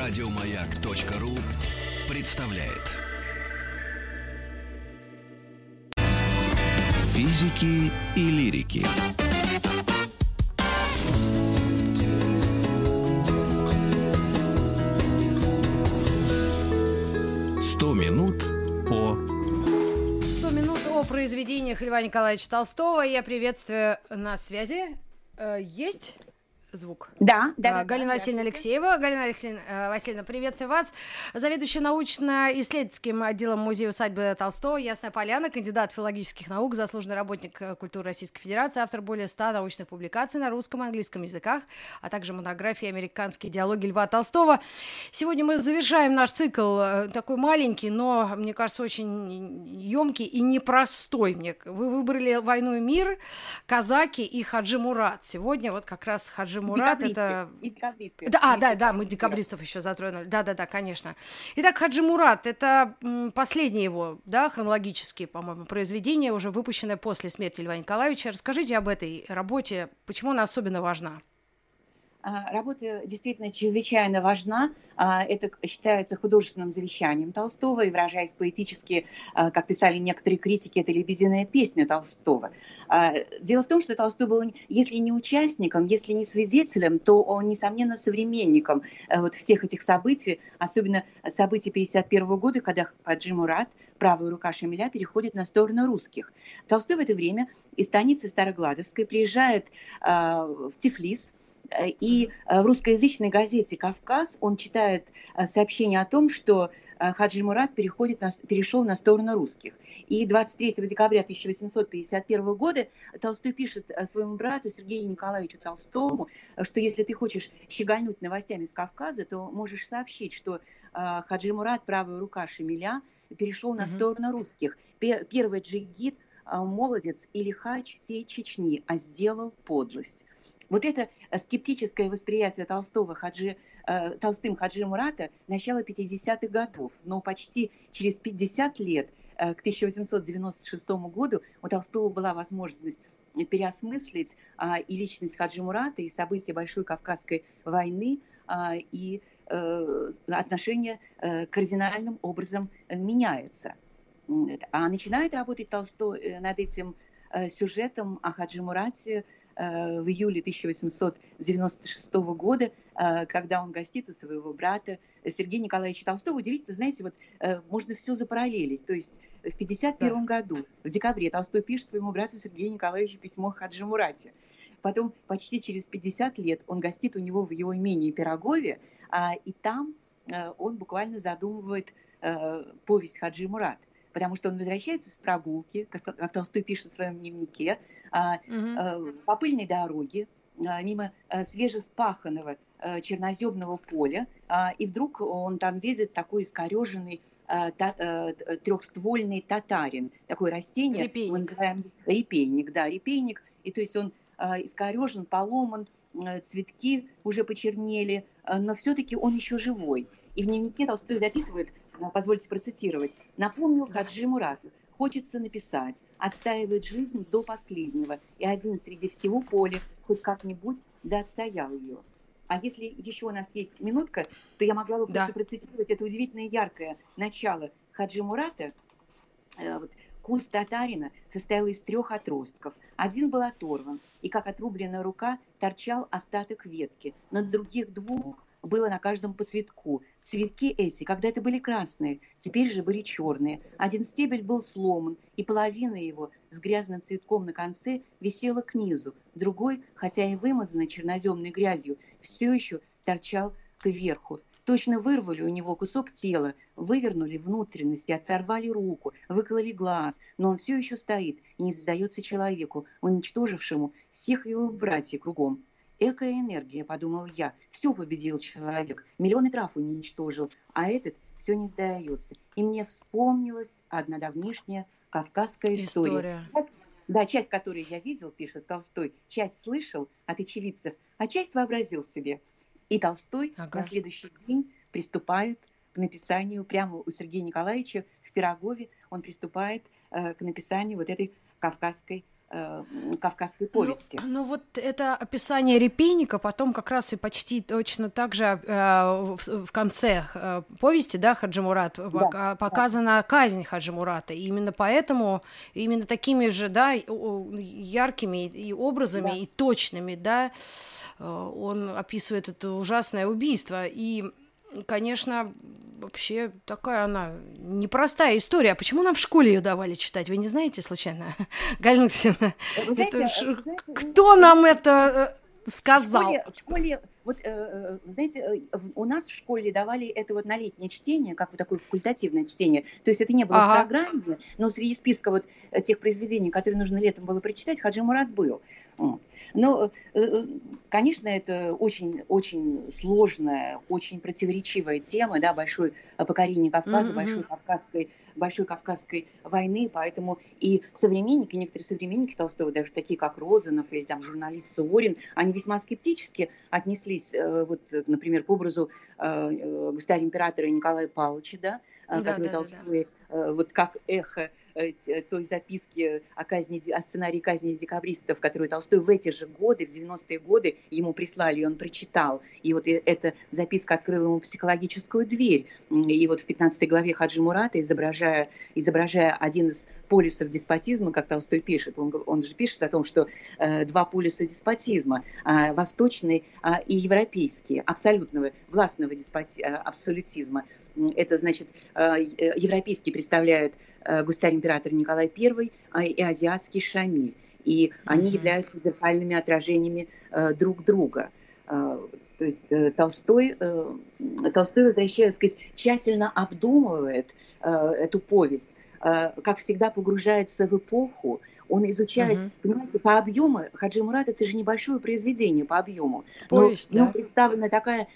Радиомаяк.ру представляет. Физики и лирики. Сто минут по 100 минут о произведениях Льва Николаевича Толстого. Я приветствую на связи. Э, Есть звук? Да, да. А, Галина Васильевна Алексеева. Галина Алексеевна э, Васильевна, приветствую вас. Заведующая научно-исследовательским отделом музея усадьбы Толстого Ясная Поляна, кандидат филологических наук, заслуженный работник э, культуры Российской Федерации, автор более 100 научных публикаций на русском и английском языках, а также монографии «Американские диалоги Льва Толстого». Сегодня мы завершаем наш цикл, э, такой маленький, но, мне кажется, очень емкий и непростой. Мне Вы выбрали «Войну и мир», «Казаки» и «Хаджи Мурат». Сегодня вот как раз Хаджи Мурат это... И декабристы. Да, а, да, да, мы декабристов еще затронули. Да, да, да, конечно. Итак, Хаджи Мурат это последнее его, да, хронологические, по-моему, произведение, уже выпущенное после смерти Льва Николаевича. Расскажите об этой работе, почему она особенно важна? А, Работа действительно чрезвычайно важна. А, Это считается художественным завещанием Толстого и, выражаясь поэтически, а, как писали некоторые критики, это лебединая песня Толстого. Дело в том, что Толстой был, если не участником, если не свидетелем, то он, несомненно, современником э, вот всех этих событий, особенно событий 1951 года, когда Хаджи Мурат, правая рука Шамиля, переходит на сторону русских. Толстой в это время из станицы Старогладовской приезжает в Тифлис, И э, в русскоязычной газете «Кавказ» он читает э, сообщение о том, что э, Хаджи Мурат переходит на, перешел на сторону русских. И 23 декабря 1851 года Толстой пишет э, своему брату Сергею Николаевичу Толстому, э, что если ты хочешь щегольнуть новостями с Кавказа, то можешь сообщить, что э, Хаджи Мурат, правая рука Шамиля, перешел на Мгм. сторону русских. Пе- Первый джигит, э, молодец или хач всей Чечни, а сделал подлость. Вот это э, скептическое восприятие Толстого Хаджи, э, Толстым Хаджи Мурата начала 50-х годов, но почти через 50 лет, э, к 1896 году, у Толстого была возможность переосмыслить а, и личность Хаджи Мурата, и события Большой Кавказской войны, а, и э, отношение э, кардинальным образом меняется. А начинает работать Толстой над этим сюжетом о Хаджи Мурате в июле 1896 года, э, когда он гостит у своего брата Сергея Николаевича Толстого. Удивительно, знаете, вот э, можно все запараллелить. То есть в 1951 году, в декабре, Толстой пишет своему брату Сергею Николаевичу письмо о Хаджи Мурате. Потом почти через 50 лет он гостит у него в его имении Пирогове, а, и там э, он буквально задумывает э, повесть Хаджи Мурат. Потому что он возвращается с прогулки, как Толстой пишет в своем дневнике, э, по пыльной дороге, а, мимо э, свежеспаханного э, черноземного поля, а, и вдруг он там видит такой искореженный трехствольный татарин, такое растение, Репейник. мы называем репейник, да, репейник, и то есть он искорежен, поломан, цветки уже почернели, но все-таки он еще живой. И в дневнике Толстой записывает, позвольте процитировать, напомнил Хаджи Мурату, хочется написать, отстаивает жизнь до последнего, и один среди всего поля хоть как-нибудь да отстоял ее. А если еще у нас есть минутка, то я могла бы Да. просто процитировать это удивительное яркое начало Хаджи Мурата. Э, вот, Куст татарина состоял из трех отростков. Один был оторван, и как отрубленная рука торчал остаток ветки. На других двух было на каждом по цветку. Цветки эти когда-то были красные, теперь же были черные. Один стебель был сломан, и половина его с грязным цветком на конце висела к низу. Другой, хотя и вымазанный черноземной грязью, все еще торчал кверху. Точно вырвали у него кусок тела, вывернули внутренности, оторвали руку, выкололи глаз, но он все еще стоит и не сдается человеку, уничтожившему всех его братьев кругом. Экая энергия, подумал я, все победил человек, миллионы трав уничтожил, а этот все не сдается. И мне вспомнилась одна давнишняя кавказская история. История. Да, часть которой я видел, пишет Толстой, часть слышал от очевидцев, а часть вообразил себе. И Толстой Ага. на следующий день приступает к написанию, прямо у Сергея Николаевича в Пирогове, он приступает э, к написанию вот этой кавказской кавказской ну, повести. Ну, ну вот это описание репейника потом как раз и почти точно так же э, в, в конце э, повести, да, Хаджимурат, да, показана да. казнь Хаджимурата. И именно поэтому, именно такими же, да, яркими и образами, да. и точными, да, э, он описывает это ужасное убийство. И конечно, вообще такая она непростая история. Почему нам в школе ее давали читать? Вы не знаете случайно, Галина Алексеевна? Знаете, ш... Кто нам это э, сказал? В школе, в школе вот, э, э, знаете, у нас в школе давали это вот на летнее чтение, как вот такое факультативное чтение. То есть это не было ага. в программе, но среди списка вот тех произведений, которые нужно летом было прочитать, Хаджи Мурат был. Но, конечно, это очень-очень сложная, очень противоречивая тема, да, большое покорение Кавказа, mm-hmm. большой кавказской Большой Кавказской войны, поэтому и современники, некоторые современники Толстого, даже такие как Розанов или там журналист Суворин, они весьма скептически отнеслись, э, вот, например, к образу э, э, государя-императора Николая Павловича, да, да который да, Толстой, да, вот как эхо той записки о, казни, о сценарии казни декабристов, которую Толстой в эти же годы, в 90-е годы, ему прислали, и он прочитал. И вот эта записка открыла ему психологическую дверь. И вот в 15 главе Хаджи Мурата, изображая, изображая один из полюсов деспотизма, как Толстой пишет, он, он же пишет о том, что э, два полюса деспотизма, э, восточный э, и европейский, абсолютного властного деспоти, э, абсолютизма. Это значит, э, европейский представляет Э, государь-император Николай I а, и азиатский Шамиль. И они mm-hmm. являются зеркальными отражениями э, друг друга. Э, то есть Толстой, Толстой, возвращаясь, сказать, тщательно обдумывает эту повесть, как всегда погружается в эпоху, он изучает, угу. понимаете, по объему, Хаджи Мурат это же небольшое произведение по объему, Повесть, но да. представлена такая,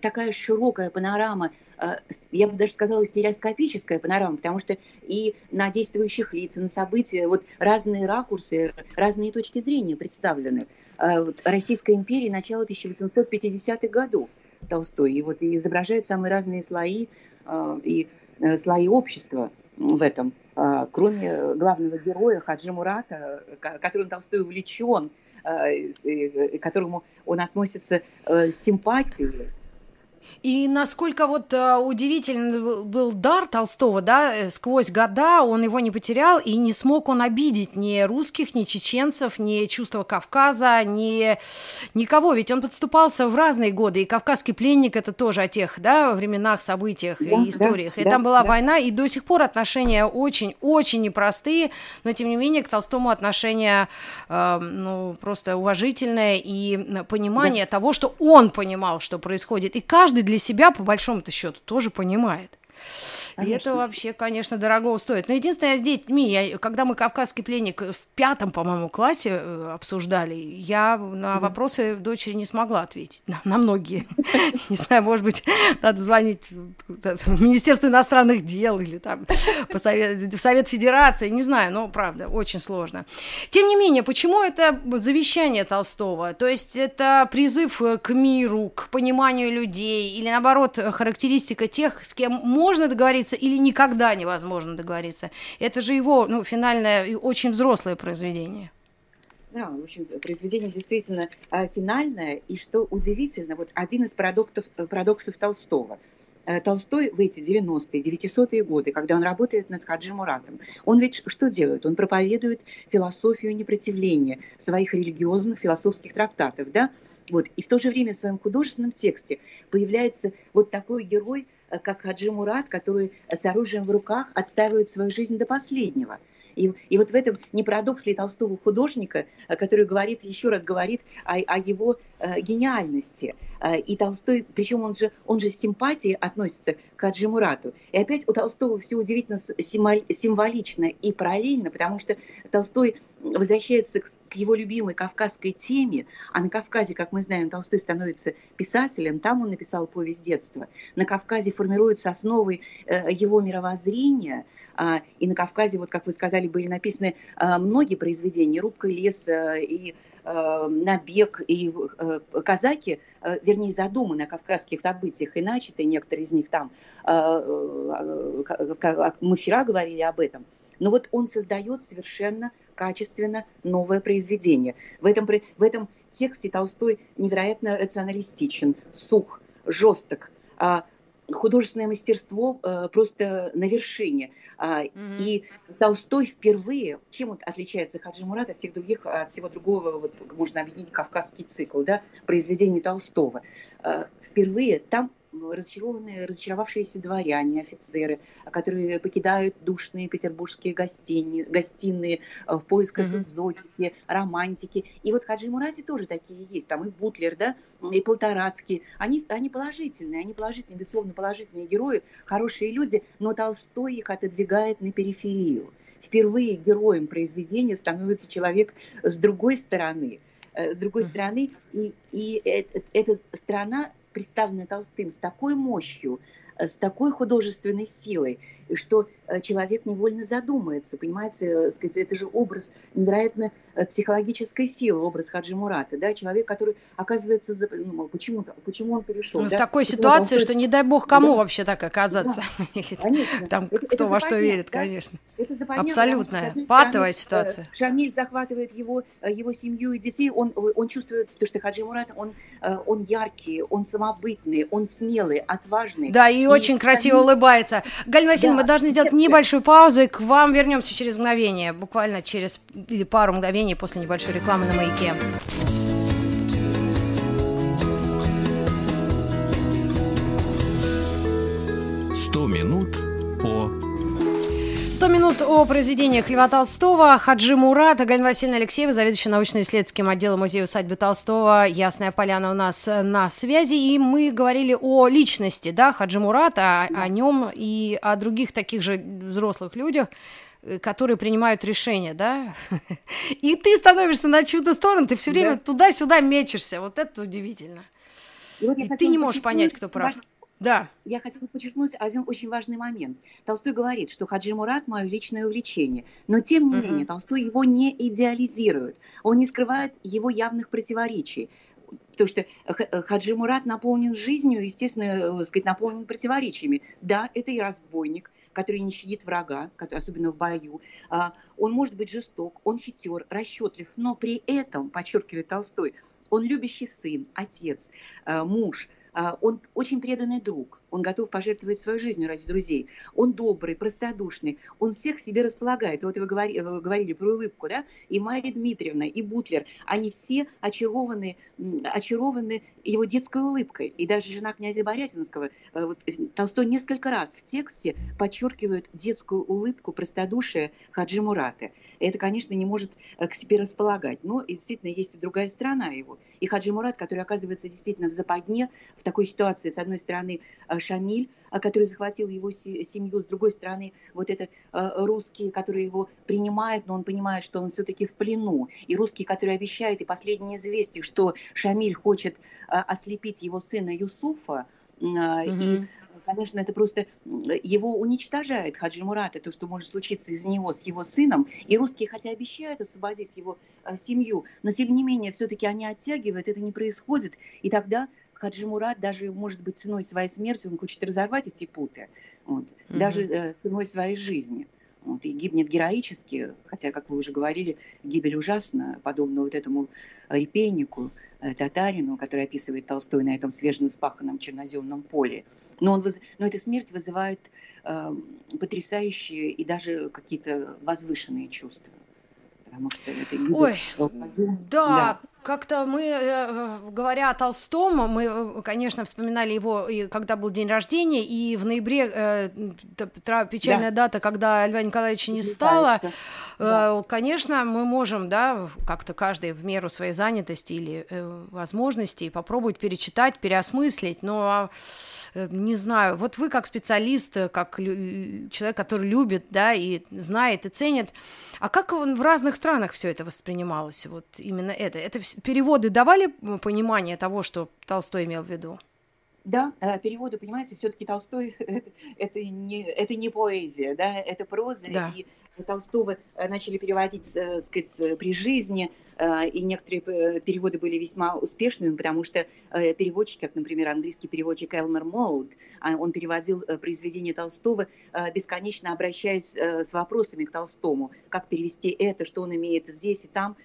такая широкая панорама, э, я бы даже сказала, стереоскопическая панорама, потому что и на действующих лиц, на события, вот разные ракурсы, разные точки зрения представлены. Э, вот Российская империя начала 1850-х годов Толстой, и вот и изображает самые разные слои э, и слои общества в этом. А, кроме главного героя Хаджи Мурата, которым Толстой увлечен, а, к которому он относится э, с симпатией, и насколько вот э, удивительный был дар Толстого, да, э, сквозь года он его не потерял, и не смог он обидеть ни русских, ни чеченцев, ни чувства Кавказа, ни никого, ведь он подступался в разные годы, и «Кавказский пленник» — это тоже о тех, да, временах, событиях да, и историях, да, и да, там была да. война, и до сих пор отношения очень-очень непростые, но, тем не менее, к Толстому отношения, э, ну, просто уважительное и понимание да. того, что он понимал, что происходит, и каждый каждый для себя, по большому-то счету, тоже понимает. Конечно. И это вообще, конечно, дорого стоит. Но единственное, с детьми, я, когда мы «Кавказский пленник» в пятом, по-моему, классе э, обсуждали, я на вопросы дочери не смогла ответить, на, на многие. Не знаю, может быть, надо звонить в Министерство иностранных дел или там в Совет Федерации, не знаю, но правда, очень сложно. Тем не менее, почему это завещание Толстого? То есть это призыв к миру, к пониманию людей или, наоборот, характеристика тех, с кем можно договориться, договориться или никогда невозможно договориться. Это же его ну, финальное и очень взрослое произведение. Да, в общем, произведение действительно э, финальное, и что удивительно, вот один из продуктов, э, парадоксов Толстого. Э, Толстой в эти 90-е, 900-е годы, когда он работает над Хаджи Муратом, он ведь что делает? Он проповедует философию непротивления своих религиозных философских трактатов, да? Вот. И в то же время в своем художественном тексте появляется вот такой герой, как Хаджи Мурат, который с оружием в руках отстаивает свою жизнь до последнего. И, и вот в этом не парадокс ли Толстого художника, э, который говорит, еще раз говорит о, о его э, гениальности. Э, и Толстой, причем он же, он же с симпатией относится к Хаджи Мурату. И опять у Толстого все удивительно символично и параллельно, потому что Толстой возвращается к, его любимой кавказской теме, а на Кавказе, как мы знаем, Толстой становится писателем, там он написал повесть детства. На Кавказе формируются основы э, его мировоззрения, и на Кавказе, вот как вы сказали, были написаны э, многие произведения, «Рубка леса» и э, «Набег», и э, «Казаки», э, вернее, задуманы о кавказских событиях, и начаты некоторые из них там. Э, э, мы вчера говорили об этом. Но вот он создает совершенно качественно новое произведение. В этом, в этом тексте Толстой невероятно рационалистичен, сух, жесток, а, художественное мастерство э, просто на вершине. А, mm-hmm. И Толстой впервые, чем вот отличается Хаджи Мурат от всех других, от всего другого, вот можно объединить кавказский цикл, да, произведений Толстого. Э, впервые там разочарованные, разочаровавшиеся дворяне, офицеры, которые покидают душные петербургские гостини, гостиные э, в поисках mm-hmm. экзотики, романтики. И вот Хаджи Мурати тоже такие есть. Там и Бутлер, да, и Полторацкий. Они, они положительные, они положительные, безусловно, положительные герои, хорошие люди, но Толстой их отодвигает на периферию. Впервые героем произведения становится человек с другой стороны, э, с другой стороны, и, и эта, эта сторона представлены Толстым с такой мощью, э, с такой художественной силой, что э, человек невольно задумается, понимаете, э, это же образ невероятно психологической силы, образ Хаджи Мурата, да, человек, который оказывается, ну, почему, почему он перешел. Ну, да? В такой почему ситуации, он... что не дай бог кому да. вообще так оказаться. Да, конечно. Там это, кто это во что верит, да? конечно. Это Абсолютная, патовая ситуация. Шамиль захватывает его, его семью и детей, он, он чувствует, то, что Хаджи Мурат, он, он яркий, он самобытный, он смелый, отважный. Да, и, и очень красиво улыбается. Галина Васильевна, мы должны сделать небольшую паузу, и к вам вернемся через мгновение, буквально через или пару мгновений после небольшой рекламы на маяке. Минут о произведениях Льва Толстого. Хаджи Мурат, Галина Васильевна Алексеева, заведующая научно-исследовательским отделом музея усадьбы Толстого. Ясная поляна у нас на связи. И мы говорили о личности да, Хаджи Мурата, о, о нем и о других таких же взрослых людях, э, которые принимают решения, да, и ты становишься на чью-то сторону, ты все время да. туда-сюда мечешься, вот это удивительно. И, вот и ты не можешь понять, кто прав. Да. Я хотела подчеркнуть один очень важный момент. Толстой говорит, что Хаджи Мурат – мое личное увлечение. Но, тем не uh-huh. менее, Толстой его не идеализирует. Он не скрывает его явных противоречий. Потому что Хаджи Мурат наполнен жизнью, естественно, э, сказать, наполнен противоречиями. Да, это и разбойник, который не щадит врага, особенно в бою. А, он может быть жесток, он хитер, расчетлив, но при этом, подчеркивает Толстой, он любящий сын, отец, э, муж – он очень преданный друг, он готов пожертвовать свою жизнь ради друзей, он добрый, простодушный, он всех себе располагает. Вот вы говорили, вы говорили про улыбку, да? И Мария Дмитриевна, и Бутлер, они все очарованы, очарованы его детской улыбкой. И даже жена князя Борятинского, э, вот, э, Толстой несколько раз в тексте подчеркивает детскую улыбку, простодушие Хаджи Мурата. Это, конечно, не может э, к себе располагать. Но действительно есть и другая сторона его. И Хаджи Мурат, который оказывается действительно в западне, в такой ситуации, с одной стороны, э, Шамиль, э, который захватил его семью, с другой стороны, вот это русские, которые его принимают, но он понимает, что он все-таки в плену. И русские, которые обещают, и последнее известие, что Шамиль хочет ослепить его сына Юсуфа, mm-hmm. и конечно, это просто его уничтожает Хаджи Мурата, то, что может случиться из-за него с его сыном. И русские, хотя обещают освободить его э, семью, но тем не менее, все-таки они оттягивают, это не происходит. И тогда Хаджи Мурат даже, может быть, ценой своей смерти, он хочет разорвать эти путы, вот, mm-hmm. даже э, ценой своей жизни. Вот, и гибнет героически, хотя, как вы уже говорили, гибель ужасна, подобно вот этому репейнику, э, татарину, который описывает Толстой на этом свеженаспаханном черноземном поле. Но, он, но эта смерть вызывает э, потрясающие и даже какие-то возвышенные чувства. Потому что это Ой, да, да, как-то мы, э, говоря о Толстом, мы, э, конечно, вспоминали его, и когда был день рождения, и в ноябре э, печальная да. дата, когда Льва Николаевича не стало. Да. Конечно, мы можем, да, как-то каждый в меру своей занятости или возможностей попробовать перечитать, переосмыслить, но не знаю, вот вы как специалист, как человек, который любит, да, и знает, и ценит, а как в разных странах все это воспринималось? Вот именно это. Это переводы давали понимание того, что Толстой имел в виду? Да, э, переводы, понимаете, все-таки Толстой это, это, не, это не поэзия, да, это проза, да. и Толстого начали переводить, так сказать, при жизни, и некоторые переводы были весьма успешными, потому что переводчики, как, например, английский переводчик Элмер Молд, он переводил произведение Толстого, бесконечно обращаясь с вопросами к Толстому, как перевести это, что он имеет здесь и там.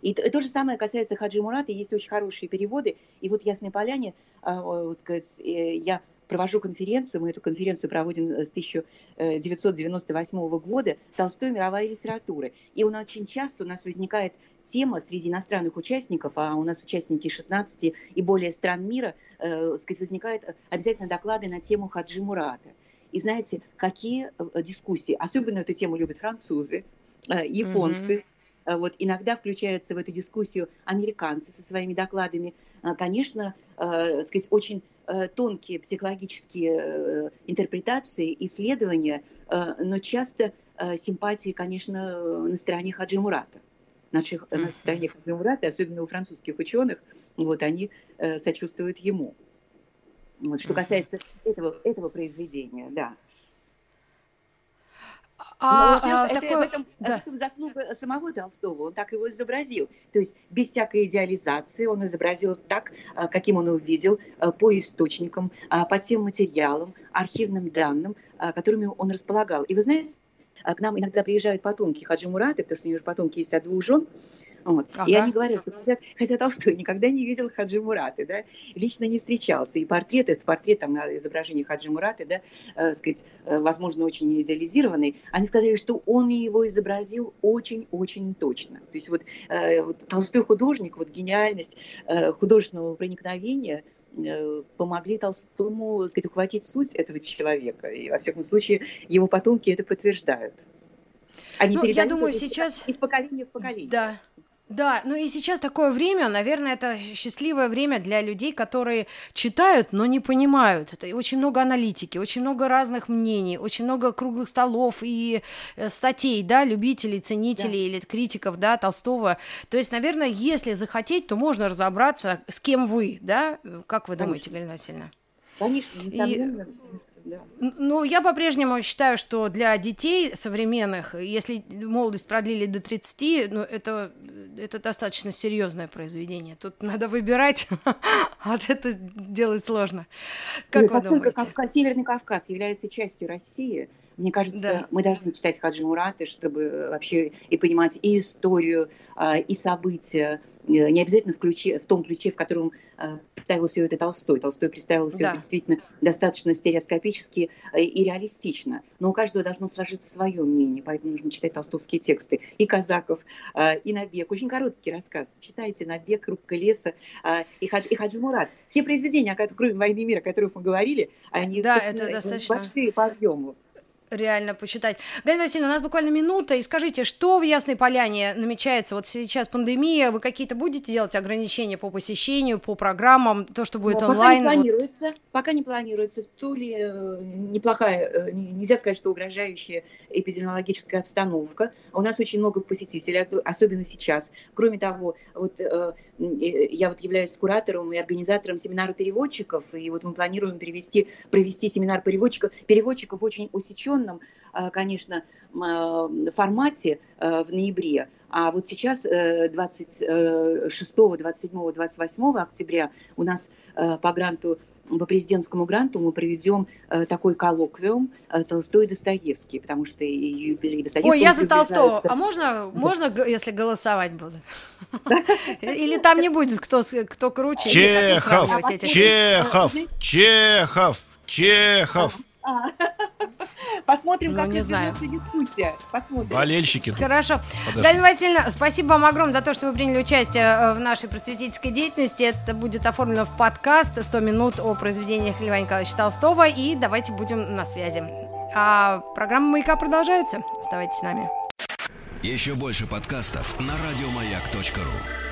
И то, же самое касается Хаджи Мурата, есть очень хорошие переводы. И вот «Ясной поляне» я провожу конференцию, мы эту конференцию проводим с 1998 года, Толстой мировая литература. И он очень часто у нас возникает тема среди иностранных участников, а у нас участники 16 и более стран мира, э, сказать, возникают обязательно доклады на тему Хаджи Мурата. И знаете, какие э, дискуссии, особенно эту тему любят французы, э, японцы, mm-hmm. Вот иногда включаются в эту дискуссию американцы со своими докладами. Конечно, сказать, очень Э, тонкие психологические э, интерпретации, исследования, э, но часто симпатии, конечно, на стороне Хаджи Мурата. Наших, на стороне Хаджи Мурата, особенно у французских ученых, вот они сочувствуют ему. Вот, что касается этого, этого произведения, да. А, Но, а, это, такое... в, этом, да. в этом заслуга самого Толстого, он так его изобразил. То есть без всякой идеализации он изобразил так, а, каким он увидел, по источникам, по тем материалам, архивным данным, которыми он располагал. И вы знаете, к нам иногда приезжают потомки Хаджи Мураты, потому что у него же потомки есть от двух жен, вот. Ага. И они говорят, что хотя, хотя Толстой никогда не видел Хаджи Мураты, да, лично не встречался. И портрет, этот портрет, там, изображение Хаджи Мураты, да, э, сказать, э, возможно, очень идеализированный, они сказали, что он его изобразил очень-очень точно. То есть вот, э, вот Толстой художник, вот гениальность э, художественного проникновения помогли Толстому сказать, ухватить суть этого человека. И, во всяком случае, его потомки это подтверждают. Они ну, я думаю, сейчас... Из поколения в поколение. Да. Да, ну и сейчас такое время, наверное, это счастливое время для людей, которые читают, но не понимают. Это очень много аналитики, очень много разных мнений, очень много круглых столов и э, статей, да, любителей, ценителей да. или критиков, да, Толстого. То есть, наверное, если захотеть, то можно разобраться, с кем вы, да, как вы думаете, Галина Васильевна? Конечно. И да. Ну, я по-прежнему считаю, что для детей современных, если молодость продлили до 30, ну, это, это достаточно серьезное произведение. Тут надо выбирать, а это делать сложно. Как вы думаете? Кавказ, Северный Кавказ является частью России, мне кажется, да. мы должны читать Хаджи Мураты, чтобы вообще и понимать и историю, а, и события, э, не обязательно в, ключе, в том ключе, в котором а, представил все это Толстой. Толстой представил все да. это действительно достаточно стереоскопически э, и реалистично. Но у каждого должно сложиться свое мнение, поэтому нужно читать толстовские тексты. И Казаков, а, и Набек. Очень короткий рассказ. Читайте Набек, Рубка леса и, Хадж, и Хаджи Мурат. Все произведения, кроме «Войны и мира», о которых мы говорили, они да, это достаточно... большие по объему реально почитать. Галина Васильевна, у нас буквально минута, и скажите, что в Ясной Поляне намечается? Вот сейчас пандемия, вы какие-то будете делать ограничения по посещению, по программам, то, что будет Но ну, онлайн? Пока не планируется, вот... пока не планируется. В Туле э, неплохая, э, нельзя сказать, что угрожающая эпидемиологическая обстановка. У нас очень много посетителей, особенно сейчас. Кроме того, вот э, я вот являюсь куратором и организатором семинара переводчиков, и вот мы планируем перевести, провести семинар переводчиков, переводчиков в очень усеченном, э, конечно, э, формате э, в ноябре. А вот сейчас 26, 27, 28 октября у нас по гранту по президентскому гранту мы проведем э, такой коллоквиум э, Толстой и Достоевский, потому что и юбилей Достоевского... Ой, я за Толстого. А можно, можно, если голосовать будут? Или там не будет, кто, кто круче? Чехов, Чехов, Чехов, Чехов. Посмотрим, ну, как не знаю. дискуссия. Посмотрим. Болельщики. Хорошо. Подожди. Галина Васильевна, спасибо вам огромное за то, что вы приняли участие э, в нашей просветительской деятельности. Это будет оформлено в подкаст «100 минут о произведениях Льва Николаевича Толстого». И давайте будем на связи. А программа «Маяка» продолжается. Оставайтесь с нами. Еще больше подкастов на радиомаяк.ру